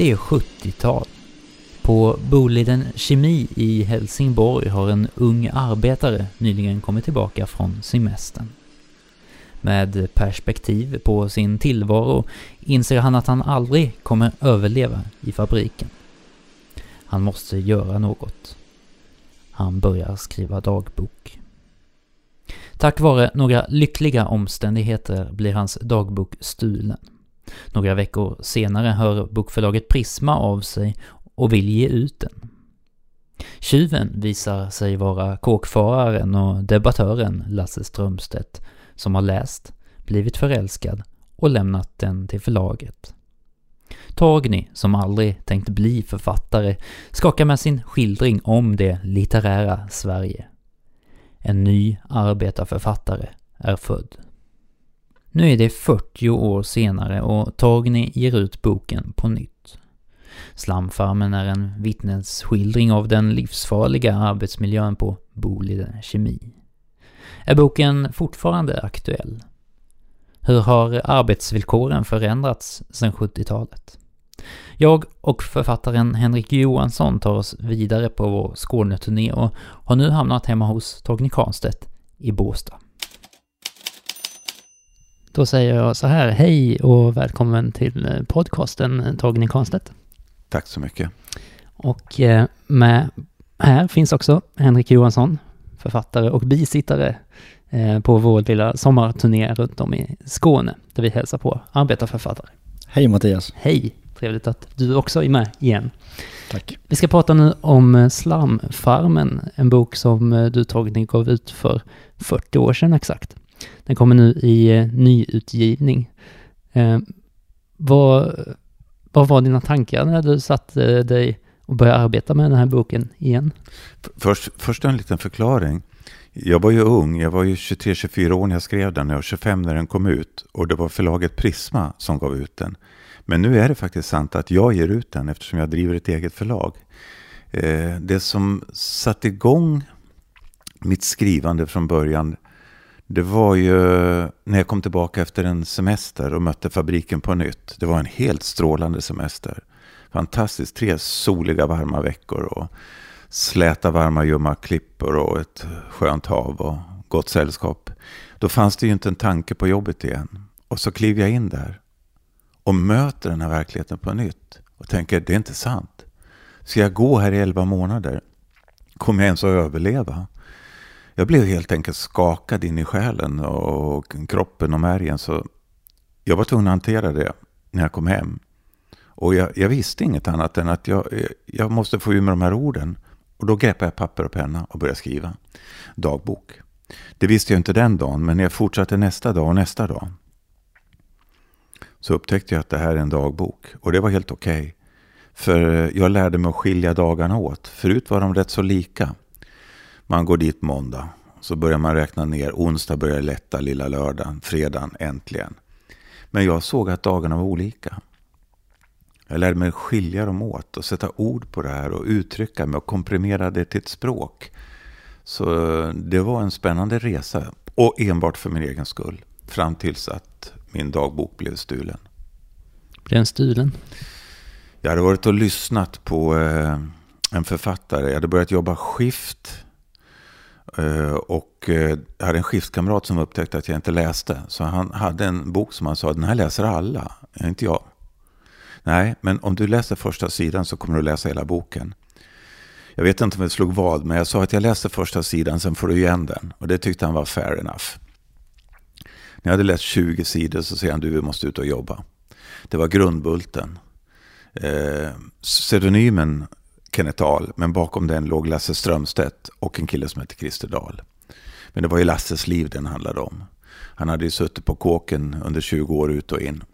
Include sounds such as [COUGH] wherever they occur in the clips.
Det är 70-tal. På Boliden Kemi i Helsingborg har en ung arbetare nyligen kommit tillbaka från semestern. Med perspektiv på sin tillvaro inser han att han aldrig kommer överleva i fabriken. Han måste göra något. Han börjar skriva dagbok. Tack vare några lyckliga omständigheter blir hans dagbok stulen. Några veckor senare hör bokförlaget Prisma av sig och vill ge ut den. Tjuven visar sig vara kåkfararen och debattören Lasse Strömstedt som har läst, blivit förälskad och lämnat den till förlaget. Torgny, som aldrig tänkt bli författare, skakar med sin skildring om det litterära Sverige. En ny arbetarförfattare är född. Nu är det 40 år senare och Torgny ger ut boken på nytt. Slamfarmen är en vittnesskildring av den livsfarliga arbetsmiljön på Boliden Kemi. Är boken fortfarande aktuell? Hur har arbetsvillkoren förändrats sedan 70-talet? Jag och författaren Henrik Johansson tar oss vidare på vår Skåneturné och har nu hamnat hemma hos Torgny Karnstedt i Båstad. Då säger jag så här, hej och välkommen till podcasten Torgny Karnstedt. Tack så mycket. Och eh, med här finns också Henrik Johansson, författare och bisittare eh, på vår lilla sommarturné runt om i Skåne, där vi hälsar på arbetarförfattare. Hej Mattias. Hej, trevligt att du också är med igen. Tack. Vi ska prata nu om eh, Slamfarmen, en bok som du Torgny gav ut för 40 år sedan exakt. Den kommer nu i eh, nyutgivning. Eh, vad, vad var dina tankar när du satte dig och började arbeta med den här boken igen? Först, först en liten förklaring. Jag var ju ung, jag var ju 23-24 år när jag skrev den, jag var 25 när den kom ut och det var förlaget Prisma som gav ut den. Men nu är det faktiskt sant att jag ger ut den eftersom jag driver ett eget förlag. Eh, det som satte igång mitt skrivande från början, det var ju när jag kom tillbaka efter en semester och mötte fabriken på nytt. Det var en helt strålande semester. Fantastiskt, tre soliga varma veckor och släta varma ljumma klippor och ett skönt hav och gott sällskap. Då fanns det ju inte en tanke på jobbet igen. Och så kliver jag in där och möter den här verkligheten på nytt och tänker det är inte sant. Ska jag gå här i elva månader? Kommer jag ens att överleva? Jag blev helt enkelt skakad in i själen och kroppen och märgen. Så jag var tvungen att hantera det när jag kom hem. Och jag, jag visste inget annat än att jag, jag måste få ur med de här orden. Och då greppade jag papper och penna och började skriva. Dagbok. Det visste jag inte den dagen, men jag fortsatte nästa dag och nästa dag. Så upptäckte jag att det här är en dagbok. Och det var helt okej. Okay. För jag lärde mig att skilja dagarna åt. Förut var de rätt så lika. Man går dit måndag. Så börjar man räkna ner. Onsdag börjar lätta, lilla lördagen. Fredagen äntligen. Men jag såg att dagarna var olika. Jag lärde mig skilja dem åt och sätta ord på det här och uttrycka mig och komprimera det till ett språk. Så det var en spännande resa. Och enbart för min egen skull. Fram tills att min dagbok blev stulen. Blev den stulen? Jag hade varit och lyssnat på eh, en författare. Jag hade börjat jobba skift. Eh, och eh, jag hade en skiftkamrat som upptäckte att jag inte läste. Så han hade en bok som han sa, den här läser alla, eh, inte jag. Nej, men om du läser första sidan så kommer du läsa hela boken. Jag vet inte om det slog vad, men jag sa att jag läser första sidan, sen får du igen den. Och det tyckte han var fair enough. När jag hade läst 20 sidor så säger han, du vi måste ut och jobba. Det var grundbulten. Eh, pseudonymen Kenneth Ahl, men bakom den låg Lasse Strömstedt och en kille som hette Christer Dahl. Men det var ju Lasses liv den handlade om. Han hade ju suttit på kåken under 20 år ut och in.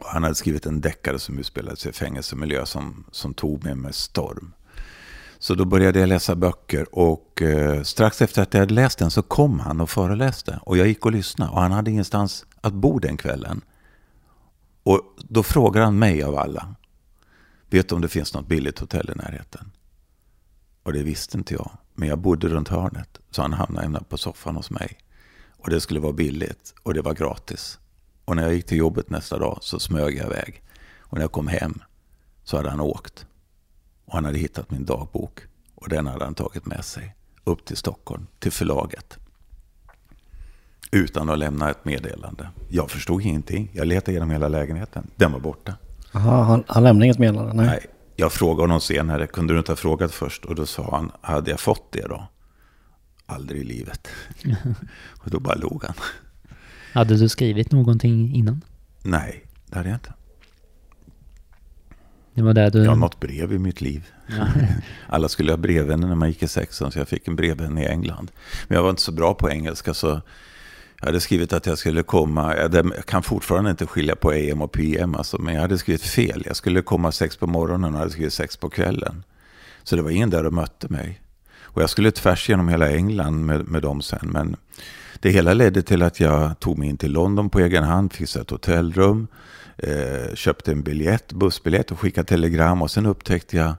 Och han hade skrivit en deckare som utspelade sig i fängelsemiljö som, som tog mig med storm. Så då började jag läsa böcker och eh, strax efter att jag hade läst den så kom han och föreläste. Och jag gick och lyssnade och han hade ingenstans att bo den kvällen. Och då frågade han mig av alla. Vet du om det finns något billigt hotell i närheten? Och det visste inte jag. Men jag bodde runt hörnet. Så han hamnade på soffan hos mig. Och det skulle vara billigt och det var gratis. Och när jag gick till jobbet nästa dag så smög jag iväg. Och när jag kom hem så hade han åkt. Och han hade hittat min dagbok. Och den hade han tagit med sig upp till Stockholm, till förlaget. Utan att lämna ett meddelande. Jag förstod ingenting. Jag letade igenom hela lägenheten. Den var borta. Aha, han, han lämnade inget meddelande? Nej. Nej. Jag frågade honom senare, kunde du inte ha frågat först? Och då sa han, hade jag fått det då? Aldrig i livet. [LAUGHS] och då bara log han. Hade du skrivit någonting innan? Nej, det hade jag inte. Det var där du... Jag har något brev i mitt liv. Ja. [LAUGHS] Alla skulle ha brevvänner när man gick i sexan, så jag fick en brevvän i England. Men jag var inte så bra på engelska, så jag hade skrivit att jag skulle komma, jag kan fortfarande inte skilja på AM och PM, alltså, men jag hade skrivit fel. Jag skulle komma sex på morgonen och hade skrivit sex på kvällen. Så det var ingen där och mötte mig. Och jag skulle tvärs genom hela England med, med dem sen. Men det hela ledde till att jag tog mig in till London på egen hand, fixade ett hotellrum, eh, köpte en biljett, bussbiljett och skickade telegram. Och sen upptäckte jag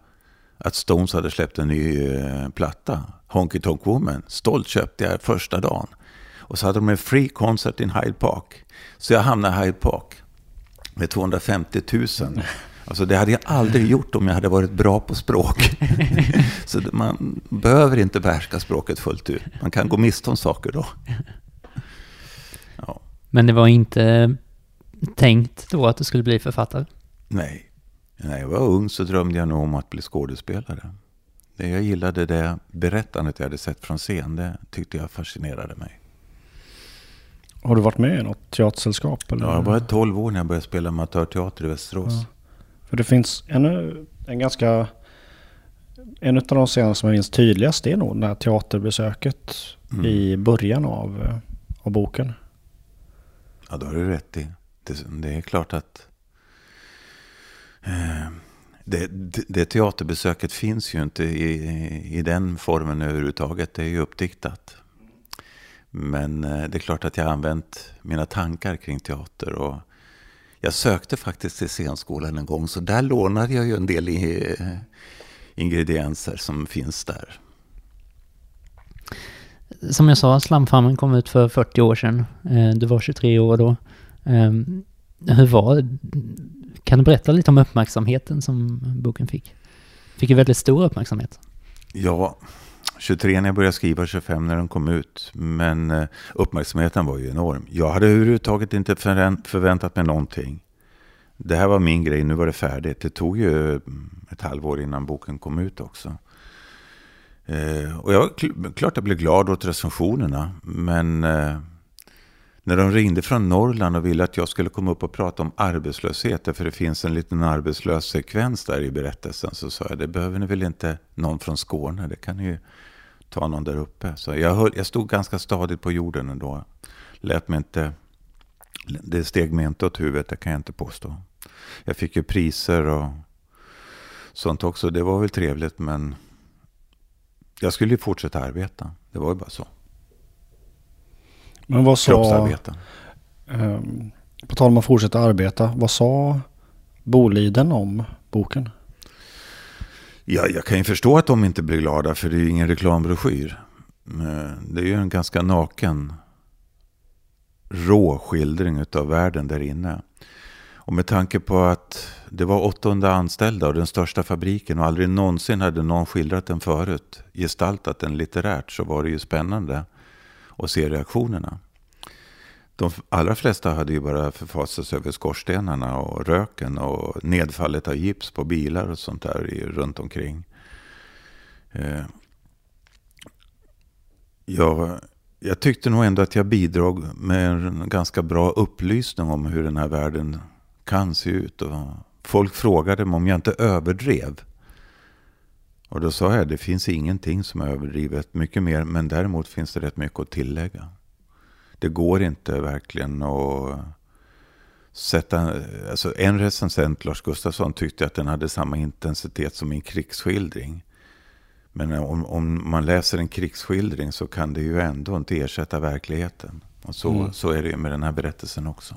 att Stones hade släppt en ny eh, platta, Honky Tonk Woman. Stolt köpte jag första dagen. Och så hade de en free concert in Hyde Park. Så jag hamnade i Hyde Park med 250 000. [LAUGHS] Alltså det hade jag aldrig gjort om jag hade varit bra på språk. [LAUGHS] så man behöver inte behärska språket fullt ut. Man kan gå miste om saker då. Ja. Men det var inte tänkt då att du skulle bli författare? Nej. När jag var ung så drömde jag nog om att bli skådespelare. Jag gillade det berättandet jag hade sett från scen. Det tyckte jag fascinerade mig. Har du varit med i något teatersällskap? Eller? Ja, jag var 12 år när jag började spela amatörteater i Västerås. Ja. För det finns en, en ganska... En av de scener som jag minns tydligast är nog det här teaterbesöket mm. i början av, av boken. Ja, då har du rätt i. Det, det är klart att... Eh, det, det, det, teaterbesöket finns ju inte i, i den formen överhuvudtaget. Det är ju uppdiktat. Men eh, det är klart att jag har använt mina tankar kring teater. Och jag sökte faktiskt till scenskolan en gång, så där lånade jag ju en del eh, ingredienser som finns där. Som jag sa, Slamfarmen kom ut för 40 år sedan. Eh, du var 23 år då. Ehm, hur var Kan du berätta lite om uppmärksamheten som boken fick? Fick ju väldigt stor uppmärksamhet. Ja, 23 när jag började skriva, 25 när den kom ut. Men eh, uppmärksamheten var ju enorm. Jag hade överhuvudtaget inte förväntat mig någonting. Det här var min grej, nu var det färdigt. Det tog ju mm, ett halvår innan boken kom ut också. Eh, och jag, klart jag blev glad åt recensionerna. Men eh, när de ringde från Norrland och ville att jag skulle komma upp och prata om arbetslöshet, för det finns en liten arbetslös sekvens där i berättelsen, så sa jag, det behöver ni väl inte någon från Skåne, det kan ni ju ta någon där uppe. Så jag, höll, jag stod ganska stadigt på jorden ändå. Lät mig inte, det steg mig inte åt huvudet, det kan jag inte påstå. Jag fick ju priser och sånt också. Det var väl trevligt, men jag skulle ju fortsätta arbeta. Det var ju bara så. Men vad sa... Kroppsarbete. Um, på tal om att fortsätta arbeta. Vad sa Boliden om boken? Ja, jag kan ju förstå att de inte blir glada för det är ju ingen reklambroschyr. Eh, det är ju en ganska naken, rå skildring av världen där inne. Och med tanke på att det var 800 anställda och den största fabriken och aldrig någonsin hade någon skildrat den förut, gestaltat den litterärt, så var det ju spännande att se reaktionerna. De allra flesta hade ju bara förfasat över skorstenarna och röken och nedfallet av gips på bilar och sånt där runt omkring. Eh, jag, jag tyckte nog ändå att jag bidrog med en ganska bra upplysning om hur den här världen kan se ut. Och folk frågade mig om jag inte överdrev. Och då sa jag, det finns ingenting som är överdrivet. Mycket mer, men däremot finns det rätt mycket att tillägga det går inte verkligen att sätta... Alltså en recensent, Lars Gustafsson, tyckte att den hade samma intensitet som en krigsskildring. Men om, om man läser en krigsskildring så kan det ju ändå inte ersätta verkligheten. Och så, mm. så är det med den här berättelsen också.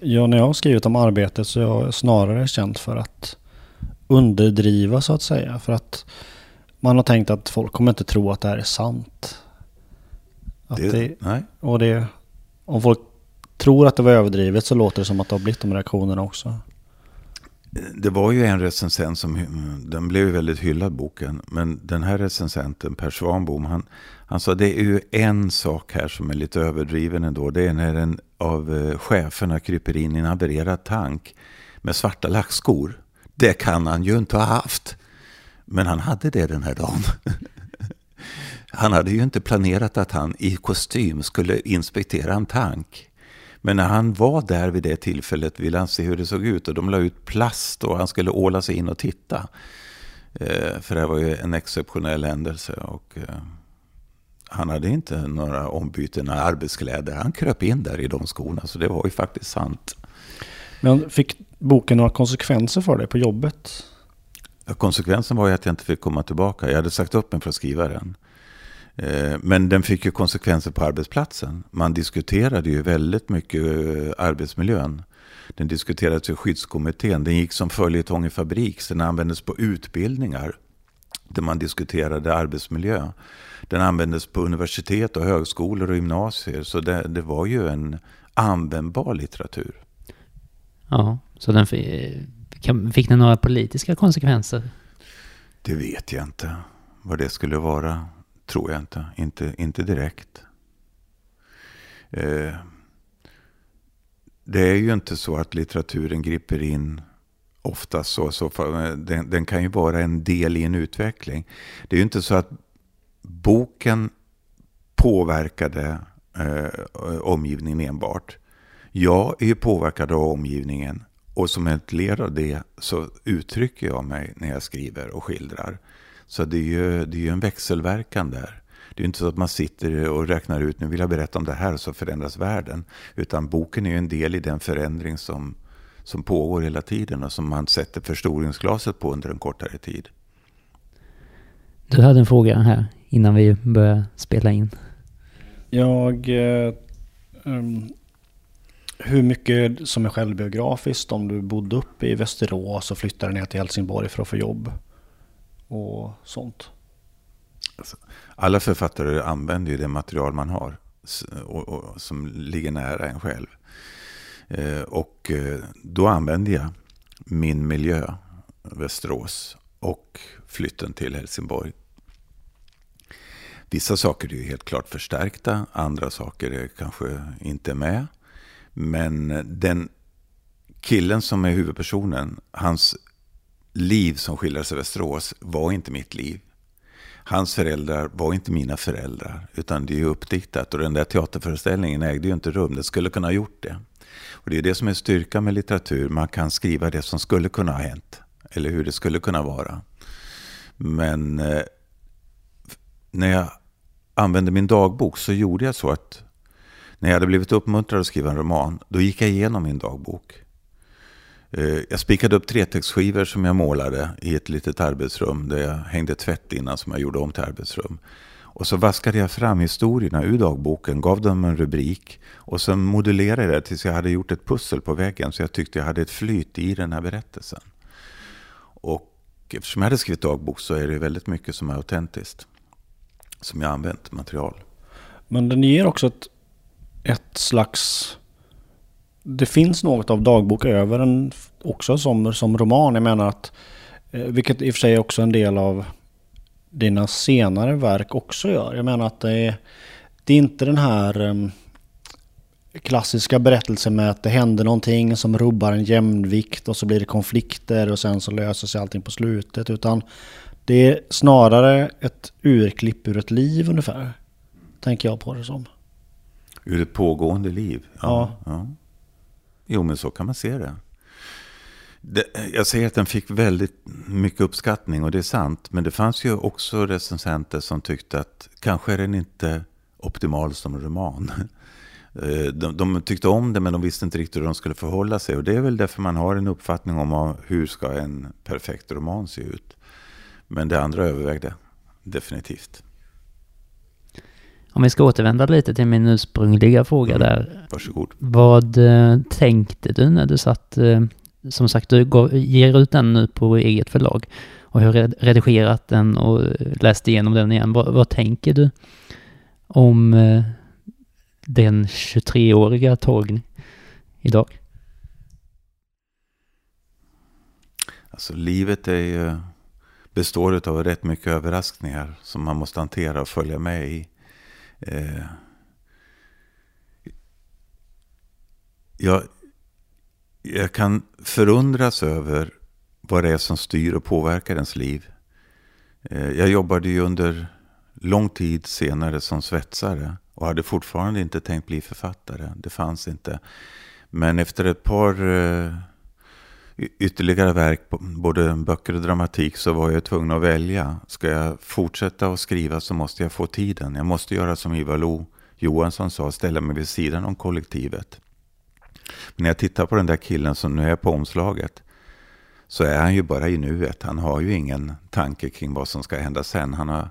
Ja, när jag har skrivit om arbetet så är jag snarare känt för att underdriva så att säga. För att man har tänkt att folk kommer inte tro att det här är sant. Det, det, nej. Och det, om folk tror att det var överdrivet så låter det som att det har blivit de reaktionerna också. Det var ju en recensent som, den blev ju väldigt hyllad boken. Men den här recensenten, Per Svanbom, han, han sa det är ju en sak här som är lite överdriven ändå. Det är när en av eh, cheferna kryper in i en havererad tank med svarta lackskor. Det kan han ju inte ha haft. Men han hade det den här dagen. [LAUGHS] Han hade ju inte planerat att han i kostym skulle inspektera en tank. Men när han var där vid det tillfället ville han se hur det såg ut och de la ut plast och han skulle åla sig in och titta. Eh, för det var ju en exceptionell händelse. Och, eh, han hade inte några ombyten arbetskläder. Han kröp in där i de skorna, så det var ju faktiskt sant. Men fick boken några konsekvenser för dig på jobbet? Konsekvensen var ju att jag inte fick komma tillbaka. Jag hade sagt upp mig för att skriva den. Eh, men den fick ju konsekvenser på arbetsplatsen. Man diskuterade ju väldigt mycket eh, arbetsmiljön. Den diskuterades i skyddskommittén. Den gick som följetong i Fabriks. Den användes på utbildningar där man diskuterade arbetsmiljö. Den användes på universitet och högskolor och gymnasier. Så det, det var ju en användbar litteratur. Ja, så den fick den några politiska konsekvenser? Det vet jag inte vad det skulle vara tror jag inte. Inte, inte direkt. Eh, det är ju inte så att litteraturen griper in oftast. så. så den, den, kan ju vara en del i en utveckling. Det är ju inte så att boken påverkade eh, omgivningen enbart. Jag är ju påverkad av omgivningen och som ett led av det så uttrycker jag mig när jag skriver och skildrar. Så det är ju, det är ju en växelverkan där. Det är inte så att man sitter och räknar ut, nu vill jag berätta om det här så förändras världen. Utan boken är ju en del i den förändring som, som pågår hela tiden och som man sätter förstoringsglaset på under en kortare tid. Du hade en fråga här innan vi började spela in. Jag... Eh, um, hur mycket som är självbiografiskt om du bodde uppe i Västerås och flyttade ner till Helsingborg för att få jobb? och sånt. Alltså, alla författare använder ju det material man har och, och, som ligger nära en själv. Eh, och eh, då använder jag min miljö, Västerås, och flytten till Helsingborg. Vissa saker är ju helt klart förstärkta, andra saker är kanske inte med. Men den killen som är huvudpersonen, hans liv som skildras i Västerås var inte mitt liv. Hans föräldrar var inte mina föräldrar, utan det är uppdiktat. Och den där teaterföreställningen ägde ju inte rum, det skulle kunna ha gjort det. Och det är det som är styrkan med litteratur, man kan skriva det som skulle kunna ha hänt. Eller hur det skulle kunna vara. Men eh, när jag använde min dagbok så gjorde jag så att när jag hade blivit uppmuntrad att skriva en roman, då gick jag igenom min dagbok. Eh, jag spikade upp tretextskivor som jag målade i ett litet arbetsrum där jag hängde tvätt innan som jag gjorde om till arbetsrum. Och så vaskade jag fram historierna ur dagboken, gav dem en rubrik och sen modulerade jag det tills jag hade gjort ett pussel på väggen så jag tyckte jag hade ett flyt i den här berättelsen. Och eftersom jag hade skrivit dagbok så är det väldigt mycket som är autentiskt. Som jag använt material. Men den ger också ett, ett slags det finns något av dagbok över den också som, som roman. Jag menar att, eh, vilket i och för sig också en del av dina senare verk också gör. Jag menar att det är, det är inte den här ehm, klassiska berättelsen med att det händer någonting som rubbar en jämnvikt och så blir det konflikter och sen så löser sig allting på slutet. Utan det är snarare ett urklipp ur ett liv ungefär. Tänker jag på det som. Ur ett pågående liv? Ja. ja. Jo, men så kan man se det. det. Jag säger att den fick väldigt mycket uppskattning och det är sant. Men det fanns ju också recensenter som tyckte att kanske är den inte optimal som roman. [LAUGHS] Eh, de, de, tyckte om det men de visste inte riktigt hur de skulle förhålla sig. Och det är väl därför man har en uppfattning om hur ska en perfekt roman se ut. Men det andra övervägde definitivt. Om vi ska återvända lite till min ursprungliga fråga mm. där. Varsågod. Vad eh, tänkte du när du satt, eh, som sagt du ger ut den nu på eget förlag och har redigerat den och läst igenom den igen. Vad, vad tänker du om eh, den 23-åriga Torgny idag? Alltså livet är ju, består av rätt mycket överraskningar som man måste hantera och följa med i. Eh, jag, jag kan förundras över vad det är som styr och påverkar ens liv. Eh, jag jobbade ju under lång tid senare som svetsare och hade fortfarande inte tänkt bli författare. Det fanns inte. Men efter ett par eh, ytterligare verk, både böcker och dramatik, så var jag tvungen att välja. Ska jag fortsätta att skriva så måste jag få tiden. Jag måste göra som Ivar Lo Johansson sa, ställa mig vid sidan om kollektivet. Men när jag tittar på den där killen som nu är på omslaget så är han ju bara i nuet. Han har ju ingen tanke kring vad som ska hända sen. Han har,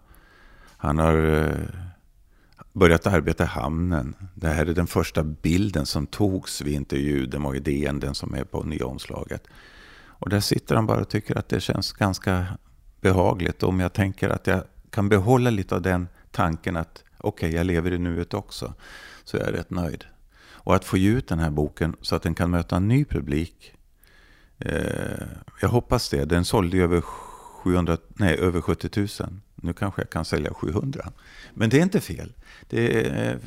han har eh, börjat arbeta i hamnen. Det här är den första bilden som togs vid intervjun och idén, den som är på nya omslaget. Och där sitter han bara och tycker att det känns ganska behagligt. Om jag tänker att jag kan behålla lite av den tanken att okej, okay, jag lever i nuet också, så är jag rätt nöjd. Och att få ge ut den här boken så att den kan möta en ny publik. Eh, jag hoppas det. Den sålde ju över, 700, nej, över 70 000. Nu kanske jag kan sälja 700. Men det är inte fel. Det är,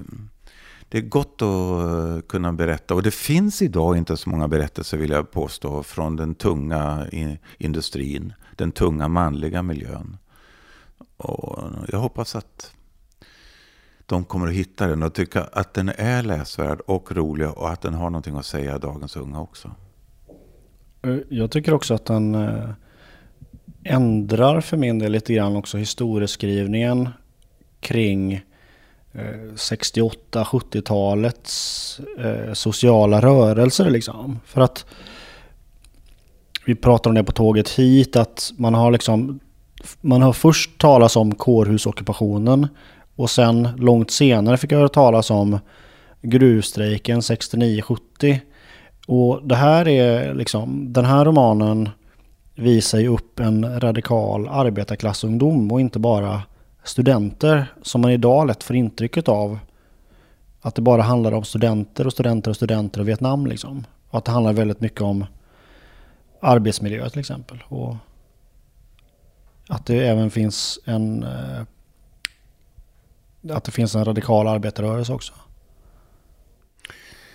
det är gott att eh, kunna berätta. Och det finns idag inte så många berättelser vill jag påstå från den tunga industrin. Den tunga manliga miljön. Och jag hoppas att de kommer att hitta den och tycka att den är läsvärd och rolig och att den har någonting att säga dagens unga också. Eh, jag tycker också att den eh, ändrar för min del lite grann också historieskrivningen kring eh, 68-70-talets eh, sociala rörelser liksom. För att vi pratade om det på tåget hit att man har liksom man har först talas om kårhusockupationen och sen långt senare fick jag höra talas om gruvstrejken 69-70. Och det här är liksom, den här romanen visar ju upp en radikal arbetarklassungdom och inte bara studenter som man idag lätt får intrycket av att det bara handlar om studenter och studenter och studenter och Vietnam liksom. Och att det handlar väldigt mycket om arbetsmiljö till exempel. Och att det även finns en eh, att det finns en radikal arbetarrörelse också.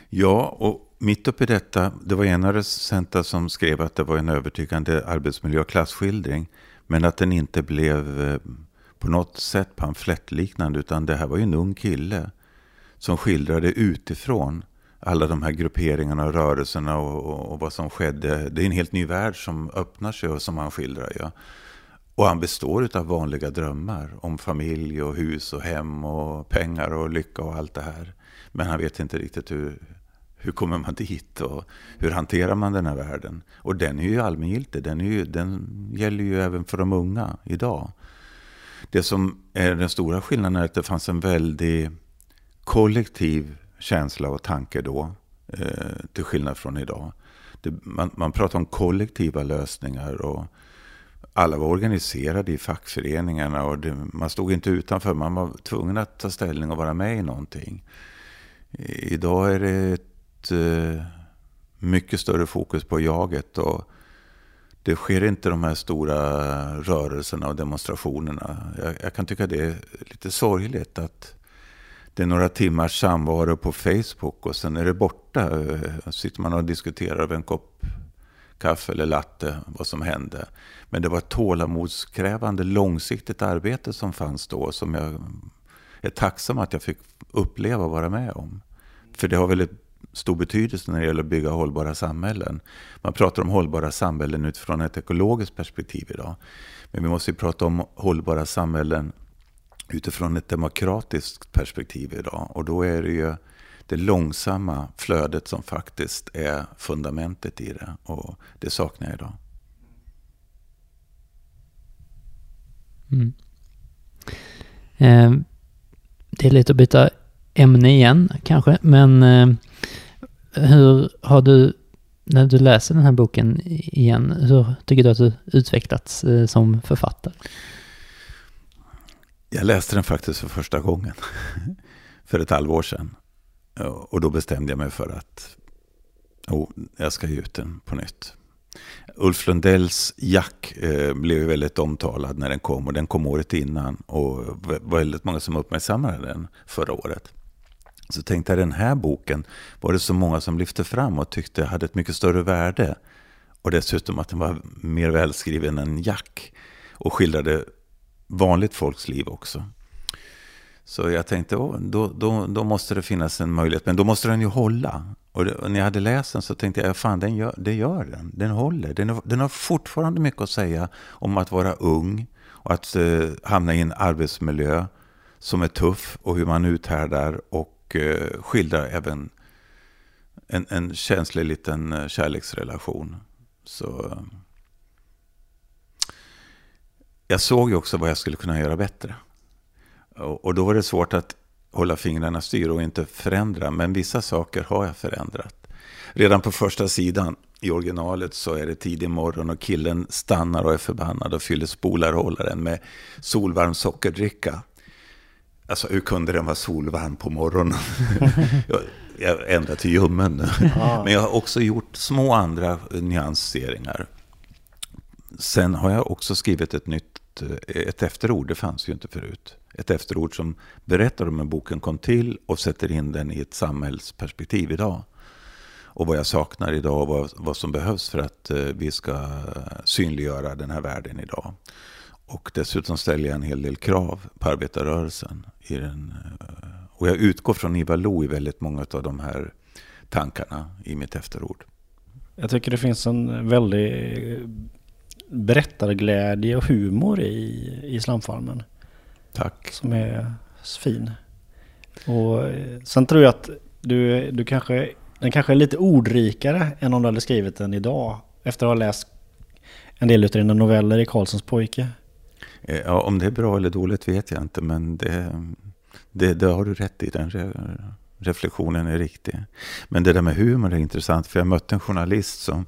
Ja, och mitt uppe i detta, det var en av som skrev att det var en övertygande arbetsmiljö och klasskildring. Men att den inte blev eh, på något sätt pamflettliknande, utan det här var ju en ung kille som skildrade utifrån alla de här grupperingarna och rörelserna och, och, och, vad som skedde. Det är en helt ny värld som öppnar sig och som han skildrar. Ja. Och han består av vanliga drömmar om familj och hus och hem och pengar och lycka och allt det här. Men han vet inte riktigt hur, hur kommer man dit och hur hanterar man den här världen. Och den är ju allmängiltig, den, är ju, den gäller ju även för de unga idag. Det som är den stora skillnaden är att det fanns en väldig kollektiv känsla och tanke då, eh, till skillnad från idag. Det, man, man pratar om kollektiva lösningar och alla var organiserade i fackföreningarna och det, man stod inte utanför. Man var tvungen att ta ställning och vara med i någonting. Idag är det ett eh, mycket större fokus på jaget. och det sker inte de här stora rörelserna och demonstrationerna. Jag, jag, kan tycka det är lite sorgligt att det är några timmars samvaro på Facebook och sen är det borta. Eh, sitter man och diskuterar över en kopp kaffe eller latte vad som hände. Men det var ett tålamodskrävande långsiktigt arbete som fanns då som jag är tacksam att jag fick uppleva och vara med om. För det har väldigt stor betydelse när det gäller att bygga hållbara samhällen. Man pratar om hållbara samhällen utifrån ett ekologiskt perspektiv idag. Men vi måste ju prata om hållbara samhällen utifrån ett demokratiskt perspektiv idag. Och då är det ju det långsamma flödet som faktiskt är fundamentet i det. Och det saknar jag idag. Mm. Eh, det är lite att byta ämne igen kanske, men eh, hur har du, när du läser den här boken igen, hur tycker du att du utvecklats eh, som författare? Jag läste den faktiskt för första gången [LAUGHS] för ett halvår sedan. Eh, och då bestämde jag mig för att oh, jag ska ge ut den på nytt. Ulf Lundells Jack eh, blev väldigt omtalad när den kom och den kom året innan och var väldigt många som uppmärksammade den förra året. Så tänkte jag den här boken var det så många som lyfte fram och tyckte hade ett mycket större värde. Och dessutom att den var mer välskriven än Jack och skildrade vanligt folks liv också. Så jag tänkte, oh, då, då, då måste det finnas en möjlighet. Men då måste den ju hålla. Och, det, och när jag hade läst den så tänkte jag, fan den gör, det gör den. Den håller. Den, den har fortfarande mycket att säga om att vara ung och att eh, hamna i en arbetsmiljö som är tuff och hur man uthärdar och och eh, skildrar även en, en känslig liten eh, kärleksrelation. Så eh, jag såg ju också vad jag skulle kunna göra bättre. Och, och då var det svårt att hålla fingrarna styr och inte förändra. Men vissa saker har jag förändrat. Redan på första sidan i originalet så är det tidig morgon och killen stannar och är förbannad och fyller spolarhållaren med solvarm sockerdricka. Alltså hur kunde den vara solvarm på morgonen? [LAUGHS] jag, ändrar till ljummen nu. Men jag har också gjort små andra nyanseringar. Sen har jag också skrivit ett nytt, ett efterord, det fanns ju inte förut ett efterord som berättar om hur boken kom till och sätter in den i ett samhällsperspektiv idag. Och vad jag saknar idag och vad, vad som behövs för att eh, vi ska synliggöra den här världen idag. Och dessutom ställer jag en hel del krav på arbetarrörelsen. I den, eh, och jag utgår från Ivar Lo i väldigt många av de här tankarna i mitt efterord. Jag tycker det finns en väldig berättarglädje och humor i, i slamfarmen. Tack. Som är fin. Och eh, sen tror jag att du, du kanske, den kanske är lite ordrikare än om du hade skrivit den idag. Efter att ha läst en del av dina noveller i Karlssons pojke. Eh, ja, om det är bra eller dåligt vet jag inte, men det, det, det har du rätt i. Den re, reflektionen är riktig. Men det där med humor är intressant, för jag mötte en journalist som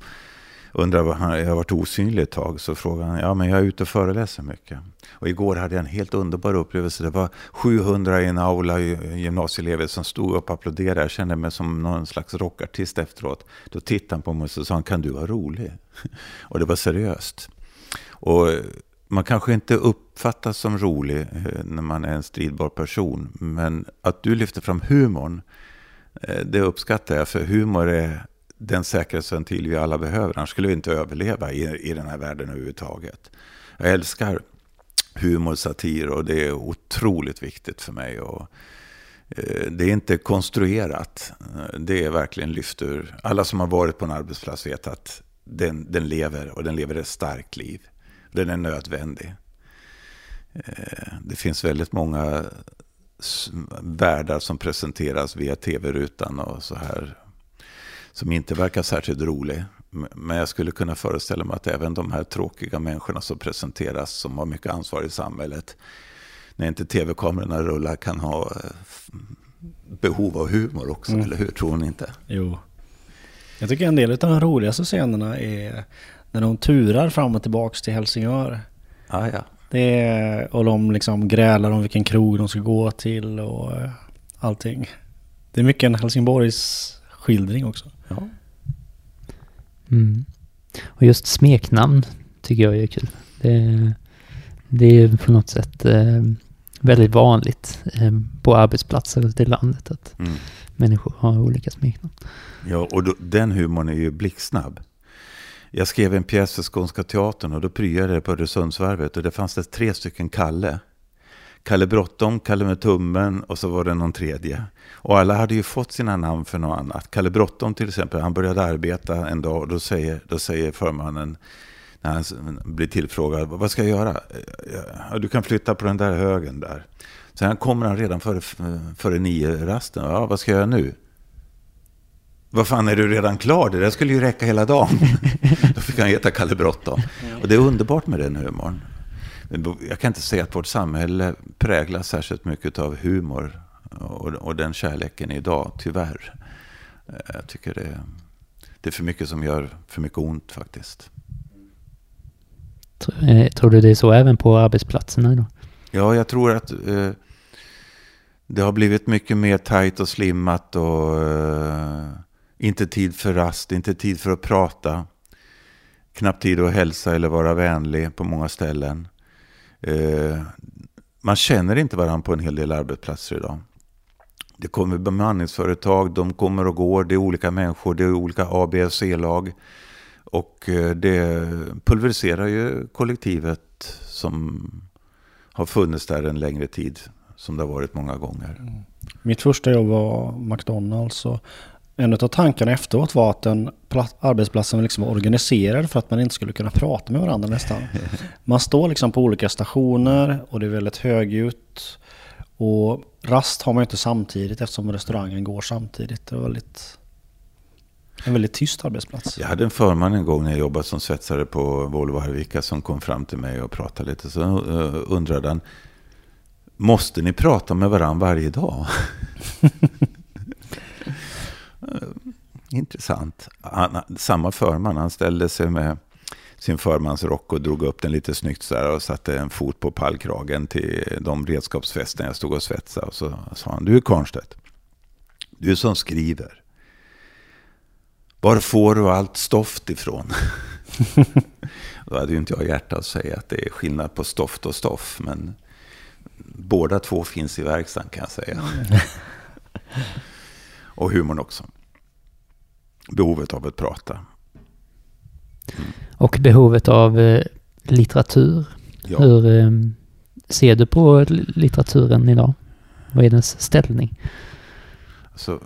undrar vad han, jag har varit osynlig ett tag. Så frågade han, ja men jag är ute och föreläser mycket. Och igår hade jag en helt underbar upplevelse. Det var 700 i en aula gymnasieelever som stod upp och applåderade. Jag kände mig som någon slags rockartist efteråt. Då tittade han på mig och sa, kan du vara rolig? [LAUGHS] Och det var seriöst. Och man kanske inte uppfattas som rolig eh, när man är en stridbar person. Men att du lyfter fram humorn, eh, det uppskattar jag. För humor är den säkerhetsventil vi alla behöver. Annars skulle vi inte överleva i, i den här världen överhuvudtaget. Jag älskar humor, satir och det är otroligt viktigt för mig. Och, eh, det är inte konstruerat. Det är verkligen lyft ur. Alla som har varit på en arbetsplats vet att den, den lever och den lever ett starkt liv. Den är nödvändig. Eh, det finns väldigt många världar som presenteras via tv-rutan och så här som inte verkar särskilt rolig. Men jag skulle kunna föreställa mig att även de här tråkiga människorna som presenteras som har mycket ansvar i samhället, när inte tv-kamerorna rullar, kan ha eh, behov av humor också, mm. eller hur? Tror ni inte? Jo. Jag tycker en del av de roligaste scenerna är när de turar fram och tillbaka till Helsingör. Ah, ja. Det är, och de liksom grälar om vilken krog de ska gå till och eh, allting. Det är mycket en Helsingborgs skildring också. Ja. Mm. Och just smeknamn tycker jag är kul. Det, det är på något sätt eh, väldigt vanligt eh, på arbetsplatser ute i landet att mm. människor har olika smeknamn. Ja, och då, den humorn är ju blixtsnabb. Jag skrev en pjäs för Skånska Teatern och då pryade det på Öresundsvarvet och det fanns det tre stycken Kalle. Kalle Bråttom, Kalle med tummen och så var det någon tredje. Och alla hade ju fått sina namn för något annat. Kalle Bråttom till exempel, han började arbeta en dag och då säger, då säger förmannen när han blir tillfrågad, vad ska jag göra? Ja, du kan flytta på den där högen där. Sen kommer han redan före, före nio-rasten. Ja, vad ska jag göra nu? Vad fan, är du redan klar? Det där skulle ju räcka hela dagen. [LAUGHS] Då fick han heta Kalle Bråttom. Och det är underbart med den humorn. Jag kan inte säga att vårt samhälle präglas särskilt mycket av humor och, och den kärleken idag, tyvärr. Eh, jag tycker det, det är för mycket som gör för mycket ont faktiskt. Eh, tror du det är så även på arbetsplatserna då? Ja, jag tror att eh, det har blivit mycket mer tajt och slimmat och eh, inte tid för rast, inte tid för att prata. knappt tid att hälsa eller vara vänlig på många ställen. Eh, man känner inte varandra på en hel del arbetsplatser idag. Det kommer bemanningsföretag, de kommer och går, det är olika människor, det är olika A, B och C-lag. Och det pulveriserar ju kollektivet som har funnits där en längre tid, som det har varit många gånger. Mm. Mitt första jobb var McDonalds. Och en av tankarna efteråt var att den arbetsplatsen liksom var organiserad för att man inte skulle kunna prata med varandra nästan. [LAUGHS] Man står liksom på olika stationer och det är väldigt högljutt. Och rast har man inte samtidigt eftersom restaurangen går samtidigt. Det var väldigt, en väldigt tyst arbetsplats. Jag hade en förman en gång när jag jobbade som svetsare på Volvo Arvika som kom fram till mig och pratade lite. Så eh, undrade han, måste ni prata med varandra varje dag? [LAUGHS] Intressant. Han, samma förman, han ställde sig med sin förmansrock och drog upp den lite snyggt så och satte en fot på pallkragen till de redskapsfästen jag stod och svetsade. Och så sa han, du Karnstedt, du som skriver, var får du allt stoft ifrån? [LAUGHS] Då hade ju inte jag hjärta att säga att det är skillnad på stoft och stoff, men båda två finns i verkstaden kan jag säga. [LAUGHS] och humorn också. Behovet av att prata. Och behovet av eh, litteratur. Ja. Hur eh, ser du på litteraturen idag? Vad är dess ställning? Alltså,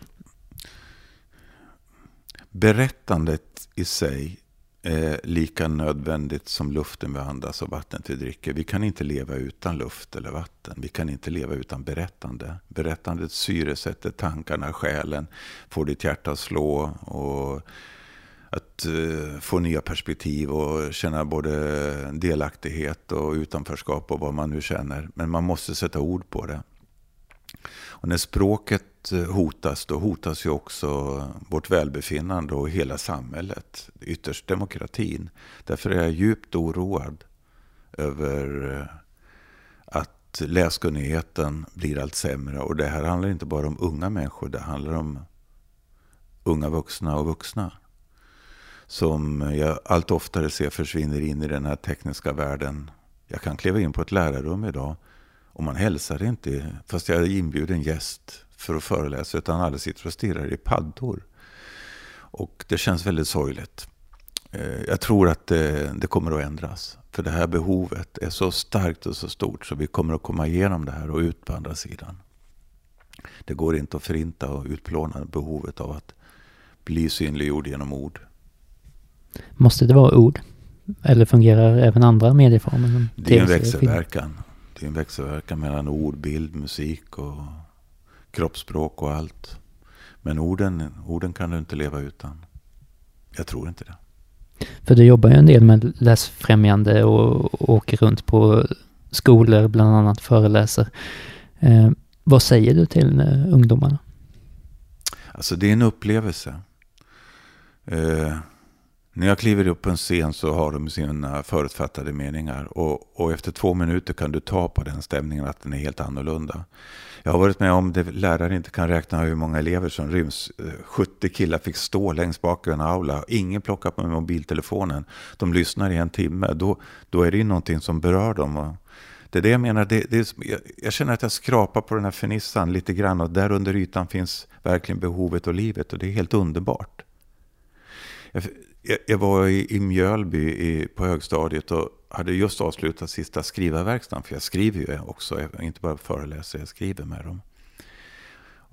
berättandet i sig är lika nödvändigt som luften vi andas och vattnet vi dricker. Vi kan inte leva utan luft eller vatten. Vi kan inte leva utan berättande. Berättandet syresätter tankarna, själen, får ditt hjärta att slå och att uh, få nya perspektiv och känna både delaktighet och utanförskap och vad man nu känner. Men man måste sätta ord på det. Och när språket eh, hotas, då hotas ju också vårt välbefinnande och hela samhället. Ytterst demokratin. Därför är jag djupt oroad över eh, att läskunnigheten blir allt sämre. Och det här handlar inte bara om unga människor, det handlar om unga vuxna och vuxna som jag allt oftare ser försvinner in i den här tekniska världen. Jag kan kliva in på ett lärarrum idag och man hälsar inte, fast jag är inbjuden gäst för att föreläsa, utan alla sitter och stirrar i paddor. Och det känns väldigt sorgligt. Eh, jag tror att det, det, kommer att ändras. För det här behovet är så starkt och så stort så vi kommer att komma igenom det här och ut på andra sidan. Det går inte att förinta och utplåna behovet av att bli synliggjord genom ord. Måste det vara ord? Eller fungerar även andra medieformer? Det är en växelverkan. Det är en växelverkan mellan ord, bild, musik och kroppsspråk och allt. Men orden, orden kan du inte leva utan. Jag tror inte det. För du jobbar ju en del med läsfrämjande och åker runt på skolor, bland annat föreläser. Eh, vad säger du till eh, ungdomarna? Alltså det är en upplevelse. Eh, när jag kliver upp på en scen så har de sina förutfattade meningar. Och, och, efter två minuter kan du ta på den stämningen att den är helt annorlunda. Jag har varit med om det lärare inte kan räkna hur många elever som ryms. Eh, 70 killar fick stå längst bak i en aula. Ingen plockar på mobiltelefonen. De lyssnar i en timme. Då, då är det ju någonting som berör dem. Det är det jag menar. Det, det är, jag, jag känner att jag skrapar på den här fernissan lite grann. Och där under ytan finns verkligen behovet och livet. Och det är helt underbart. Jag, jag, var i, i Mjölby i, på högstadiet och hade just avslutat sista skrivarverkstaden. För jag skriver ju också, inte bara föreläser, jag skriver med dem.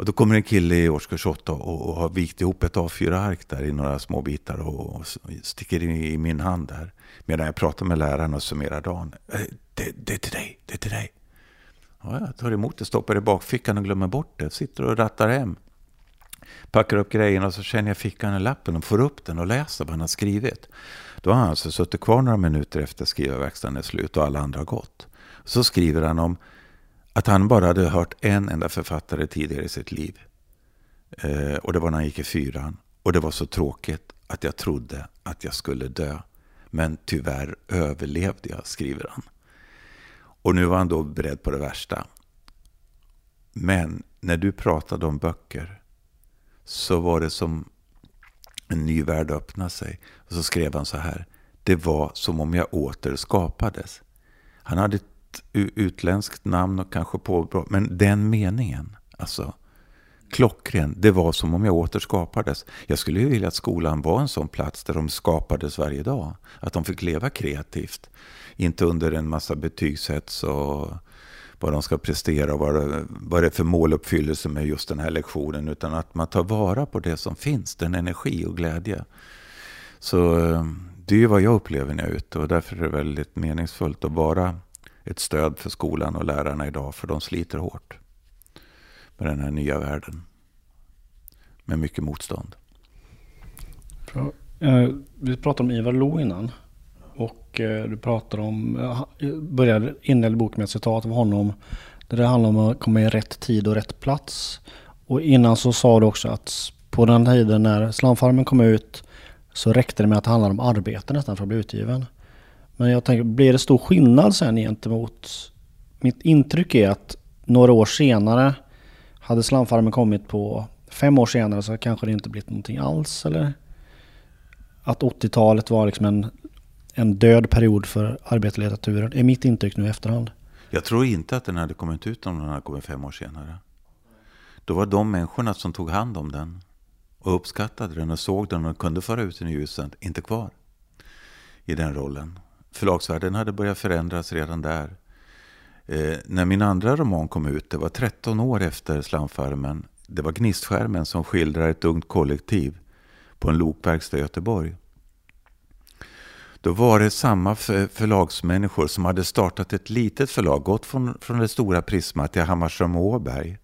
Och då kommer en kille i årskurs 8 och, och har vikt ihop ett A4-ark där i några små bitar och, och sticker in i min hand där. Medan jag pratar med läraren och summerar dagen. Eh, det, det är till dig, det är till dig. Ja, jag tar emot det, stoppar det i bakfickan och glömmer bort det. Sitter och rattar hem packar upp grejerna och så känner jag fickan i lappen och får upp den och läser vad han har skrivit. Då har han alltså suttit kvar några minuter efter skrivarverkstaden är slut och alla andra har gått. Så skriver han om att han bara hade hört en enda författare tidigare i sitt liv. Eh, och det var när han gick i fyran. Och det var så tråkigt att jag trodde att jag skulle dö. Men tyvärr överlevde jag, skriver han. Och nu var han då beredd på det värsta. Men när du pratade om böcker så var det som en ny värld öppnade sig. Och så skrev han så här. Det var som om jag återskapades. Han hade ett utländskt namn och kanske påbrå, men den meningen, alltså klockren. Det var som om jag återskapades. Jag skulle ju vilja att skolan var en sån plats där de skapades varje dag. Att de fick leva kreativt. Inte under en massa betygshets och vad de ska prestera och vad det, vad det är för måluppfyllelse med just den här lektionen. Utan att man tar vara på det som finns, den energi och glädje. Så eh, det är ju vad jag upplever när jag är ute och därför är det väldigt meningsfullt att vara ett stöd för skolan och lärarna idag. För de sliter hårt med den här nya världen. Med mycket motstånd. Bra. Eh, vi pratade om Ivar Lo innan. Och eh, du pratar om, eh, jag eh, började inleda boken med ett citat av honom. Där det handlar om att komma i rätt tid och rätt plats. Och innan så sa du också att på den tiden när slamfarmen kom ut så räckte det med att det handlade om arbete nästan för att bli utgiven. Men jag tänker, blir det stor skillnad sen gentemot... Mitt intryck är att några år senare hade slamfarmen kommit på fem år senare så kanske det inte blivit någonting alls eller? Att 80-talet var liksom en, en död period för arbetarlitteraturen är mitt intryck nu i efterhand. Jag tror inte att den hade kommit ut om den hade kommit fem år senare. Då var de människorna som tog hand om den och uppskattade den och såg den och kunde föra ut den i ljuset inte kvar i den rollen. Förlagsvärlden hade börjat förändras redan där. Eh, när min andra roman kom ut, det var 13 år efter Slamfarmen, det var Gnistskärmen som skildrar ett ungt kollektiv på en lokverkstad i Göteborg. Då var det samma förlagsmänniskor som hade startat ett litet förlag, gått från, från det stora Prisma till Hammarström och Åberg,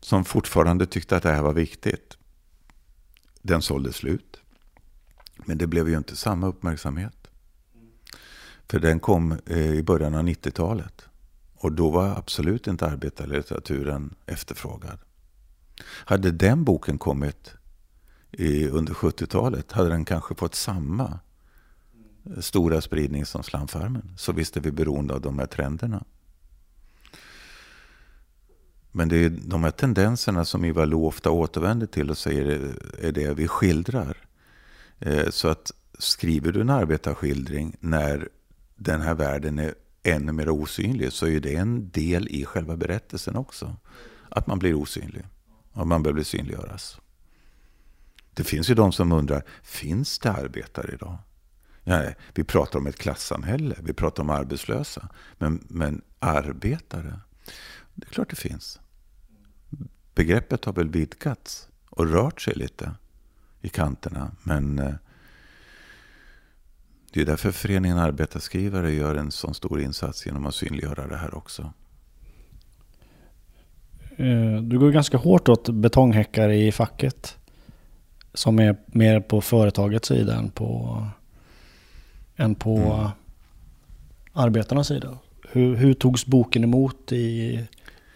som fortfarande tyckte att det här var viktigt. Den sålde slut. Men det blev ju inte samma uppmärksamhet. För den kom eh, i början av 90-talet. Och då var absolut inte arbetarlitteraturen efterfrågad. Hade den boken kommit i, under 70-talet hade den kanske fått samma stora spridning som slamfarmen. Så visst är vi beroende av de här trenderna. Men det är de här tendenserna som Ivar Lo ofta återvänder till och säger är det vi skildrar. Eh, så att skriver du en arbetarskildring när den här världen är ännu mer osynlig så är det en del i själva berättelsen också. Att man blir osynlig. Att man behöver synliggöras. Det finns ju de som undrar, finns det arbetare idag? Nej, vi pratar om ett klassamhälle, vi pratar om arbetslösa. Men, men arbetare, det är klart det finns. Begreppet har väl vidgats och rört sig lite i kanterna. Men eh, det är därför föreningen Arbetarskrivare gör en sån stor insats genom att synliggöra det här också. Eh, du går ganska hårt åt betonghäckare i facket. Som är mer på företagets sida än på, än på mm. arbetarnas sida. Hur, hur togs boken emot i,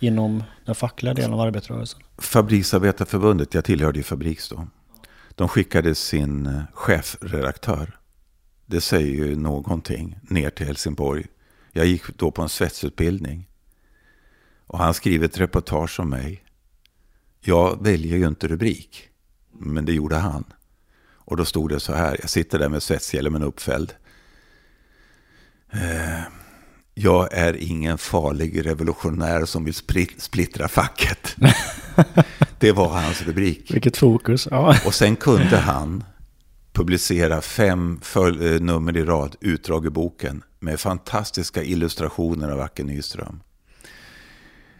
inom den fackliga delen av arbetarrörelsen? Fabriksarbetarförbundet, jag tillhörde ju Fabriks då. De skickade sin eh, chefredaktör det säger ju någonting ner till Helsingborg. Jag gick då på en svetsutbildning. Och han skriver ett reportage om mig. Jag väljer ju inte rubrik. Men det gjorde han. Och då stod det så här. Jag sitter där med svetshjälmen uppfälld. Eh, jag är ingen farlig revolutionär som vill splittra facket. [LAUGHS] det var hans rubrik. Vilket fokus. Ja. Och sen kunde han publicera fem eh, nummer i rad utdrag ur boken med fantastiska illustrationer av Acke Nyström.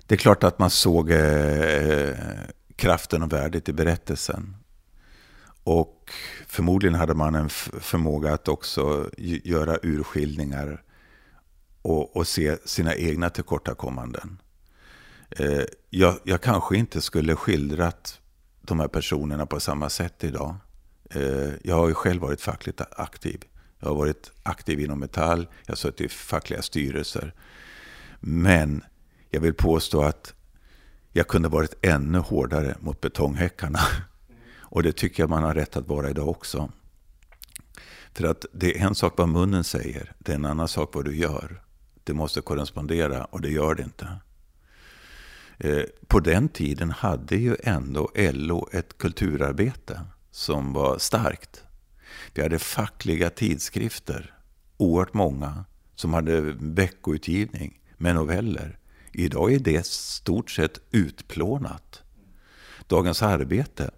Det är klart att man såg eh, kraften och värdet i berättelsen. Och förmodligen hade man en förmåga att också göra urskiljningar och, och se sina egna tillkortakommanden. Eh, jag, jag kanske inte skulle skildrat de här personerna på samma sätt idag. Eh, jag har ju själv varit fackligt aktiv. Jag har varit aktiv inom Metall, jag har suttit i fackliga styrelser. Men jag vill påstå att jag kunde varit ännu hårdare mot betonghäckarna. [LAUGHS] Och det tycker jag man har rätt att vara idag också. För att det är en sak vad munnen säger, det är en annan sak vad du gör. Det måste korrespondera och det gör det inte. Eh, på den tiden hade ju ändå LO ett kulturarbete som var starkt. Vi hade fackliga tidskrifter, oerhört många, som hade veckoutgivning med noveller. Idag är det stort sett utplånat. Dagens Arbete,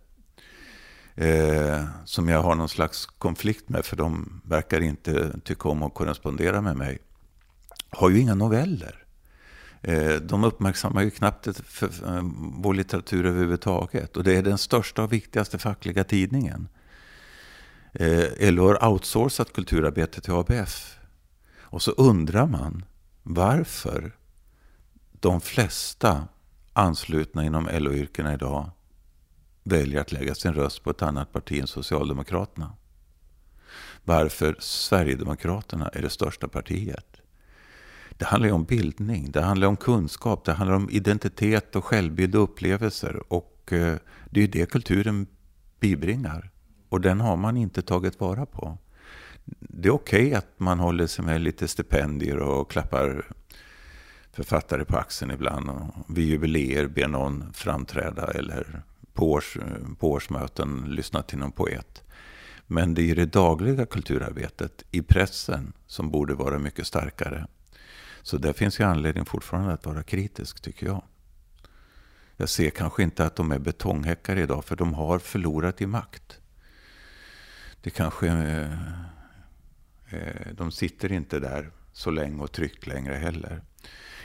eh, som jag har någon slags konflikt med, för de verkar inte tycka om att korrespondera med mig, har ju inga noveller. Eh, de uppmärksammar ju knappt eh, vår litteratur överhuvudtaget. Och det är den största och viktigaste fackliga tidningen. Eh, LO har outsourcat kulturarbetet till ABF. Och så undrar man varför de flesta anslutna inom LO-yrkena idag väljer att lägga sin röst på ett annat parti än Socialdemokraterna. Varför Sverigedemokraterna är det största partiet. Det handlar ju om bildning, det handlar om kunskap, det handlar om identitet och självbild och upplevelser. Och eh, det är ju det kulturen bibringar. Och den har man inte tagit vara på. Det är okej okay att man håller sig med lite stipendier och klappar författare på axeln ibland. Och vid jubileer ber någon framträda eller på, års, på årsmöten lyssna till någon poet. Men det är det dagliga kulturarbetet i pressen som borde vara mycket starkare. Så där finns ju anledning fortfarande att vara kritisk tycker jag. Jag ser kanske inte att de är betonghäckar idag för de har förlorat i makt. Det kanske... Eh, eh de sitter inte där så länge och tryggt längre heller.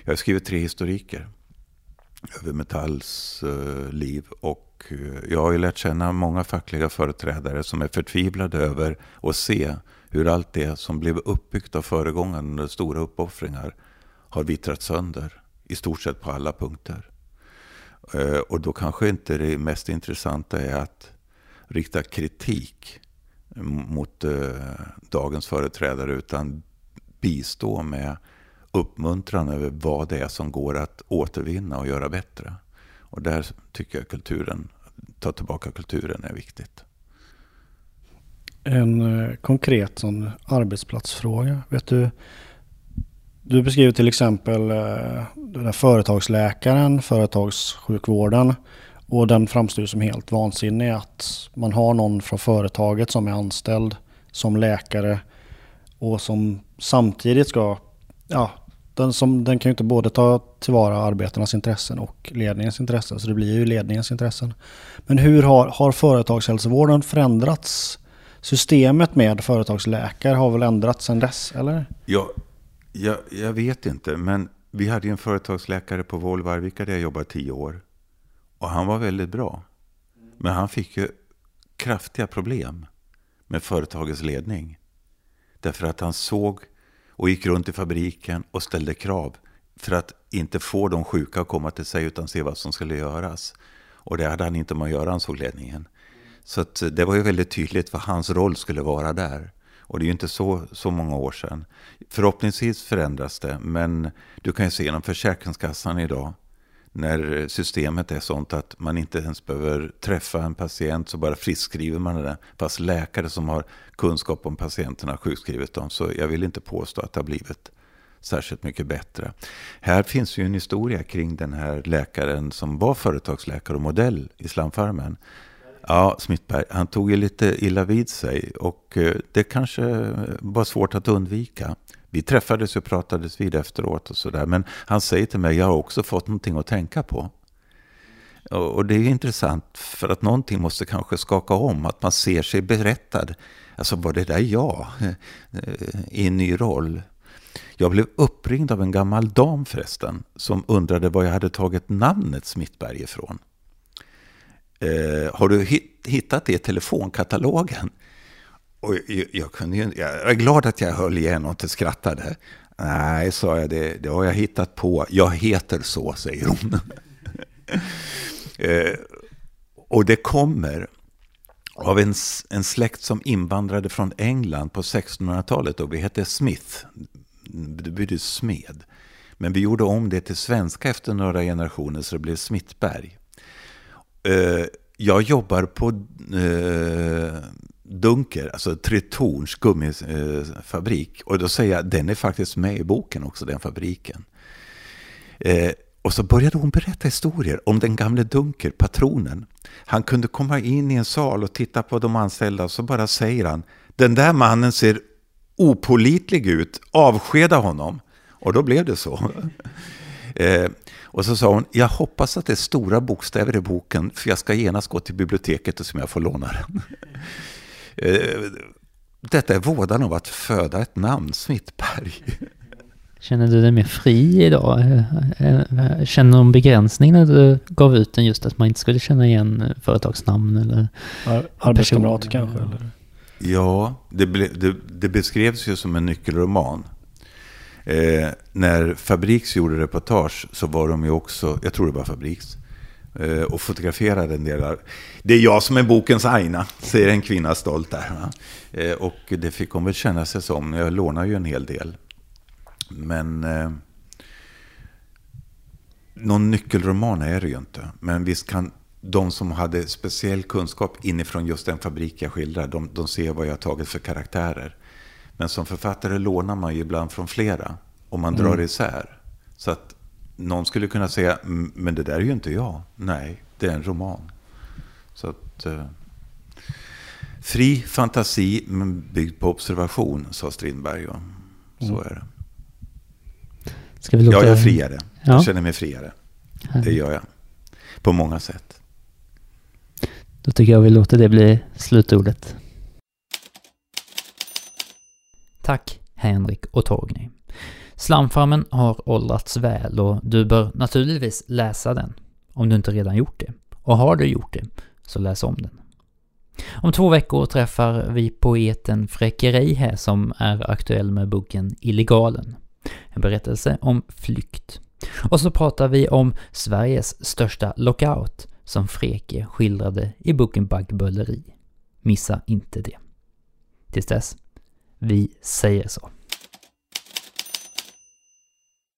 Jag har skrivit tre historiker över Metalls eh, liv. Och eh, jag har ju lärt känna många fackliga företrädare som är förtvivlade över att se hur allt det som blev uppbyggt av föregångaren under stora uppoffringar har vittrat sönder. I stort sett på alla punkter. Eh, och då kanske inte det mest intressanta är att rikta kritik mot eh, dagens företrädare utan bistå med uppmuntran över vad det är som går att återvinna och göra bättre. Och där tycker jag kulturen, ta tillbaka kulturen är viktigt. En eh, konkret sån arbetsplatsfråga. Vet du, du beskriver till exempel eh, den där företagsläkaren, företagssjukvården. Och den framstår som helt vansinnig att man har någon från företaget som är anställd som läkare och som samtidigt ska ja, den, som, den kan ju inte både ta tillvara arbetarnas intressen och ledningens intressen. Så det blir ju ledningens intressen. Men hur har, har företagshälsovården förändrats? Systemet med företagsläkare har väl ändrats sedan dess, eller? Ja, jag, jag vet inte, men vi hade en företagsläkare på Volvo Arvika där jag jobbade tio år. Och han var väldigt bra. Men han fick ju kraftiga problem med företagets ledning. Därför att han såg och gick runt i fabriken och ställde krav för att inte få de sjuka att komma till sig utan se vad som skulle göras. Och det hade han inte med att göra, ansåg ledningen. Så det var ju väldigt tydligt vad hans roll skulle vara där. Och det är ju inte så, så många år sedan. Förhoppningsvis förändras det, men du kan ju se inom Försäkringskassan idag när systemet är sånt att man inte ens behöver träffa en patient så bara friskskriver man den. Fast läkare som har kunskap om patienterna har sjukskrivit dem. Så jag vill inte påstå att det har blivit särskilt mycket bättre. Här finns ju en historia kring den här läkaren som var företagsläkare och modell i slamfarmen. Ja, Smittberg, han tog ju lite illa vid sig och eh, det kanske var svårt att undvika. Vi träffades och pratades vid efteråt och sådär. Men han säger till mig, jag har också fått någonting att tänka på. Och det är intressant för att någonting måste kanske skaka om. Att man ser sig berättad. Alltså var det där jag? Eh, I en ny roll. Jag blev uppringd av en gammal dam förresten. Som undrade var jag hade tagit namnet Smittberg ifrån. Eh, har du hittat det i telefonkatalogen? Och jag, jag, kunde ju, jag är glad att jag höll igen och inte skrattade. Nej, sa jag, det, det har jag hittat på. Jag heter så, säger hon. [LAUGHS] eh, och det kommer av en, en släkt som invandrade från England på 1600-talet och vi hette Smith. Det betyder smed. Men vi gjorde om det till svenska efter några generationer så det blev Smittberg. Eh, jag jobbar på eh, Dunker, alltså Tretorns gummifabrik. Och då säger jag, den är faktiskt med i boken också, den fabriken. Eh, och så började hon berätta historier om den gamle Dunker, patronen. Han kunde komma in i en sal och titta på de anställda och så bara säger han, den där mannen ser opolitlig ut, avskeda honom. Och då blev det så. [LAUGHS] Eh, och så sa hon, jag hoppas att det är stora bokstäver i boken, för jag ska genast gå till biblioteket och se om jag får låna den. [LAUGHS] eh, detta är vådan av att föda ett namn, Smittberg. Känner du dig mer fri idag? Eh, eh, känner du någon begränsning när du gav ut den just att man inte skulle känna igen företagsnamn eller Arbetskamrater kanske? Eller? Ja, det, ble, det, det, beskrevs ju som en nyckelroman. Eh, när Fabriks gjorde reportage så var de ju också, jag tror det var Fabriks, eh, och fotograferade en del. Det är jag som är bokens aina, säger en kvinna stolt där. Eh, och det fick hon väl känna sig som. Jag lånar ju en hel del. Men eh, någon nyckelroman är det ju inte. Men visst kan de som hade speciell kunskap inifrån just den fabrik jag skildrar, de, de ser vad jag har tagit för karaktärer. Men som författare lånar man ju ibland från flera. Och man drar mm. isär. Så att någon skulle kunna säga, men det där är ju inte jag. Nej, det är en roman. Så att... Eh, fri fantasi, men byggd på observation, sa Strindberg. Och så mm. är det. Ska vi låta... Jag är friare. Ja. Jag känner mig friare. Det gör jag. På många sätt. Då tycker jag vi låter det bli slutordet. Tack Henrik och Torgny. Slamfarmen har åldrats väl och du bör naturligtvis läsa den, om du inte redan gjort det. Och har du gjort det, så läs om den. Om två veckor träffar vi poeten Fräckeri här som är aktuell med boken Illegalen. En berättelse om flykt. Och så pratar vi om Sveriges största lockout som Freke skildrade i boken Baggböleri. Missa inte det. Tills dess, vi säger så.